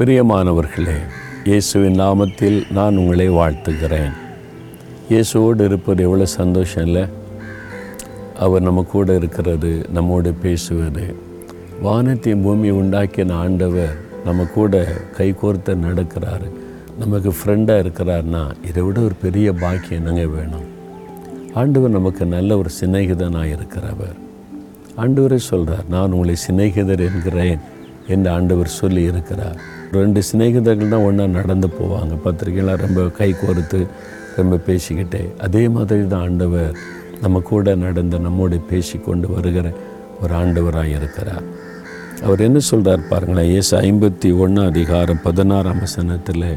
பிரியமானவர்களே இயேசுவின் நாமத்தில் நான் உங்களை வாழ்த்துகிறேன். இயேசுவோடு இருப்பது எவ்வளோ சந்தோஷம் இல்லை? அவர் நம்ம கூட இருக்கிறது நம்மோடு பேசுவது. வானத்தையும் பூமி உண்டாக்கின ஆண்டவர் நம்ம கூட கைகோர்த்து நடக்கிறாரு. நமக்கு ஃப்ரெண்டாக இருக்கிறார்னா இதை விட ஒரு பெரிய பாக்கியம் என்னங்க வேணும்? ஆண்டவர் நமக்கு நல்ல ஒரு சிநேகிதனாக இருக்கிறவர். ஆண்டவரே சொல்கிறார் நான் உங்களை சிநேகிதர் என்கிறேன் என்று ஆண்டவர் சொல்லி இருக்கிறார். ரெண்டு சிநேகிதர்கள் தான் ஒன்றா நடந்து போவாங்க. பத்திரிக்கையில் ரொம்ப கை கோர்த்து ரொம்ப பேசிக்கிட்டே. அதே மாதிரி தான் ஆண்டவர் நம்ம கூட நடந்து நம்மோடு பேசி கொண்டு வருகிற ஒரு ஆண்டவராக இருக்கிறார். அவர் என்ன சொல்கிறார் பாருங்களேன்? ஏசு ஐம்பத்தி ஒன்று அதிகாரம் பதினாறாம் வசனத்தில்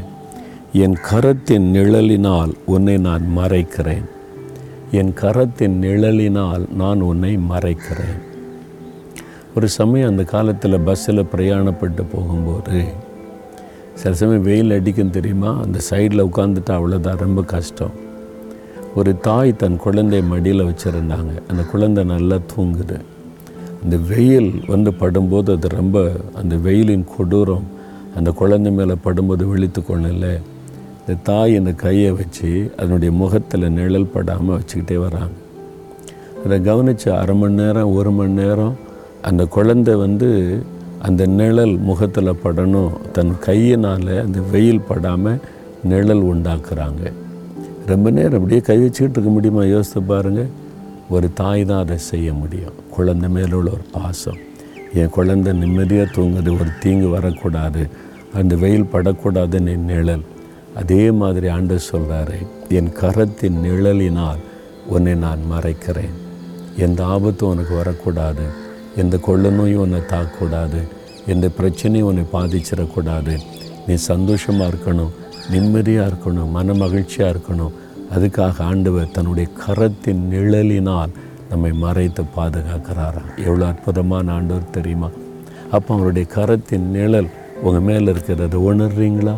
என் கரத்தின் நிழலினால் உன்னை நான் மறைக்கிறேன். என் கரத்தின் நிழலினால் நான் உன்னை மறைக்கிறேன். ஒரு சமயம் அந்த காலத்தில் பஸ்ஸில் பிரயாணப்பட்டு போகும்போது சில சமயம் வெயில் அடிக்கும் தெரியுமா? அந்த சைடில் உட்காந்துட்டு அவ்வளோதான் ரொம்ப கஷ்டம். ஒரு தாய் தன் குழந்தை மடியில் வச்சுருந்தாங்க. அந்த குழந்தை நல்லா தூங்குது. அந்த வெயில் வந்து படும்போது அது ரொம்ப அந்த வெயிலின் கொடூரம் அந்த குழந்தை மேலே படும்போது விழித்து கொள்ளல. இந்த தாய் இந்த கையை வச்சு அதனுடைய முகத்தில் நிழல் படாமல் வச்சுக்கிட்டே வராங்க. அதை கவனித்து அரை மணி நேரம் ஒரு மணி நேரம் அந்த குழந்தை வந்து அந்த நிழல் முகத்தில் படணும். தன் கையினால் அந்த வெயில் படாமல் நிழல் உண்டாக்குறாங்க. ரொம்ப நேரம் அப்படியே கை வச்சுக்கிட்டு இருக்க முடியுமா? யோசித்து பாருங்கள் ஒரு தாய் தான் அதை செய்ய முடியும். குழந்தை மேலே உள்ள ஒரு பாசம். என் குழந்தை நிம்மதியாக தூங்குது. ஒரு தீங்கு வரக்கூடாது. அந்த வெயில் படக்கூடாதுன்னு என் நிழல். அதே மாதிரி ஆண்டு சொல்கிறாரு என் கரத்தின் நிழலினால் உன்னை நான் மறைக்கிறேன். எந்த ஆபத்தும் உனக்கு வரக்கூடாது. எந்த கொள்ள நோயும் உன்னை தாக்கக்கூடாது. எந்த பிரச்சனையும் உன்னை பாதிச்சிடக்கூடாது. நீ சந்தோஷமாக இருக்கணும் நிம்மதியாக இருக்கணும் மன மகிழ்ச்சியாக இருக்கணும். அதுக்காக ஆண்டவர் தன்னுடைய கரத்தின் நிழலினால் நம்மை மறைத்து பாதுகாக்கிறாராம் எவ்வளோ அற்புதமான ஆண்டவர் தெரியுமா? அப்போ அவருடைய கரத்தின் நிழல் உங்கள் மேலே இருக்கிறத உணர்றீங்களா?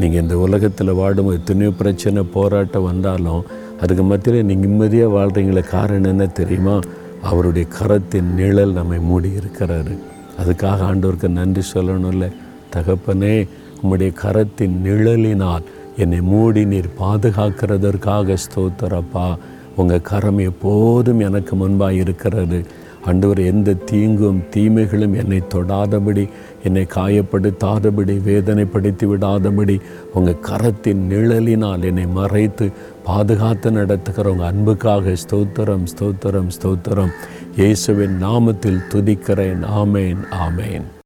நீங்கள் இந்த உலகத்தில் வாடும்போது எத்தனையோ பிரச்சனை போராட்டம் வந்தாலும் அதுக்கு மத்தியில் நீங்கள் நிம்மதியாக வாழ்கிறீங்களே காரணம் என்ன தெரியுமா? அவருடைய கரத்தின் நிழல் நம்மை மூடி இருக்கிறாரு. அதுக்காக ஆண்டவருக்கு நன்றி சொல்லணும்ல. தகப்பனே உம்முடைய கரத்தின் நிழலினால் என்னை மூடி நீர் பாதுகாக்கிறதற்காக ஸ்தோத்திரப்பா. உங்கள் கரம் எப்போதும் எனக்கு முன்பாக இருக்கிறது. ஆண்டவர் எந்த தீங்கும் தீமைகளும் என்னை தொடாதபடி என்னை காயப்படுத்தாதபடி வேதனைப்படுத்தி விடாதபடி உங்கள் கரத்தின் நிழலினால் என்னை மறைத்து பாதுகாத்து நடத்துகிற உங்கள் அன்புக்காக ஸ்தோத்திரம் ஸ்தோத்திரம் ஸ்தோத்திரம். இயேசுவின் நாமத்தில் துதிக்கிறேன். ஆமேன் ஆமேன்.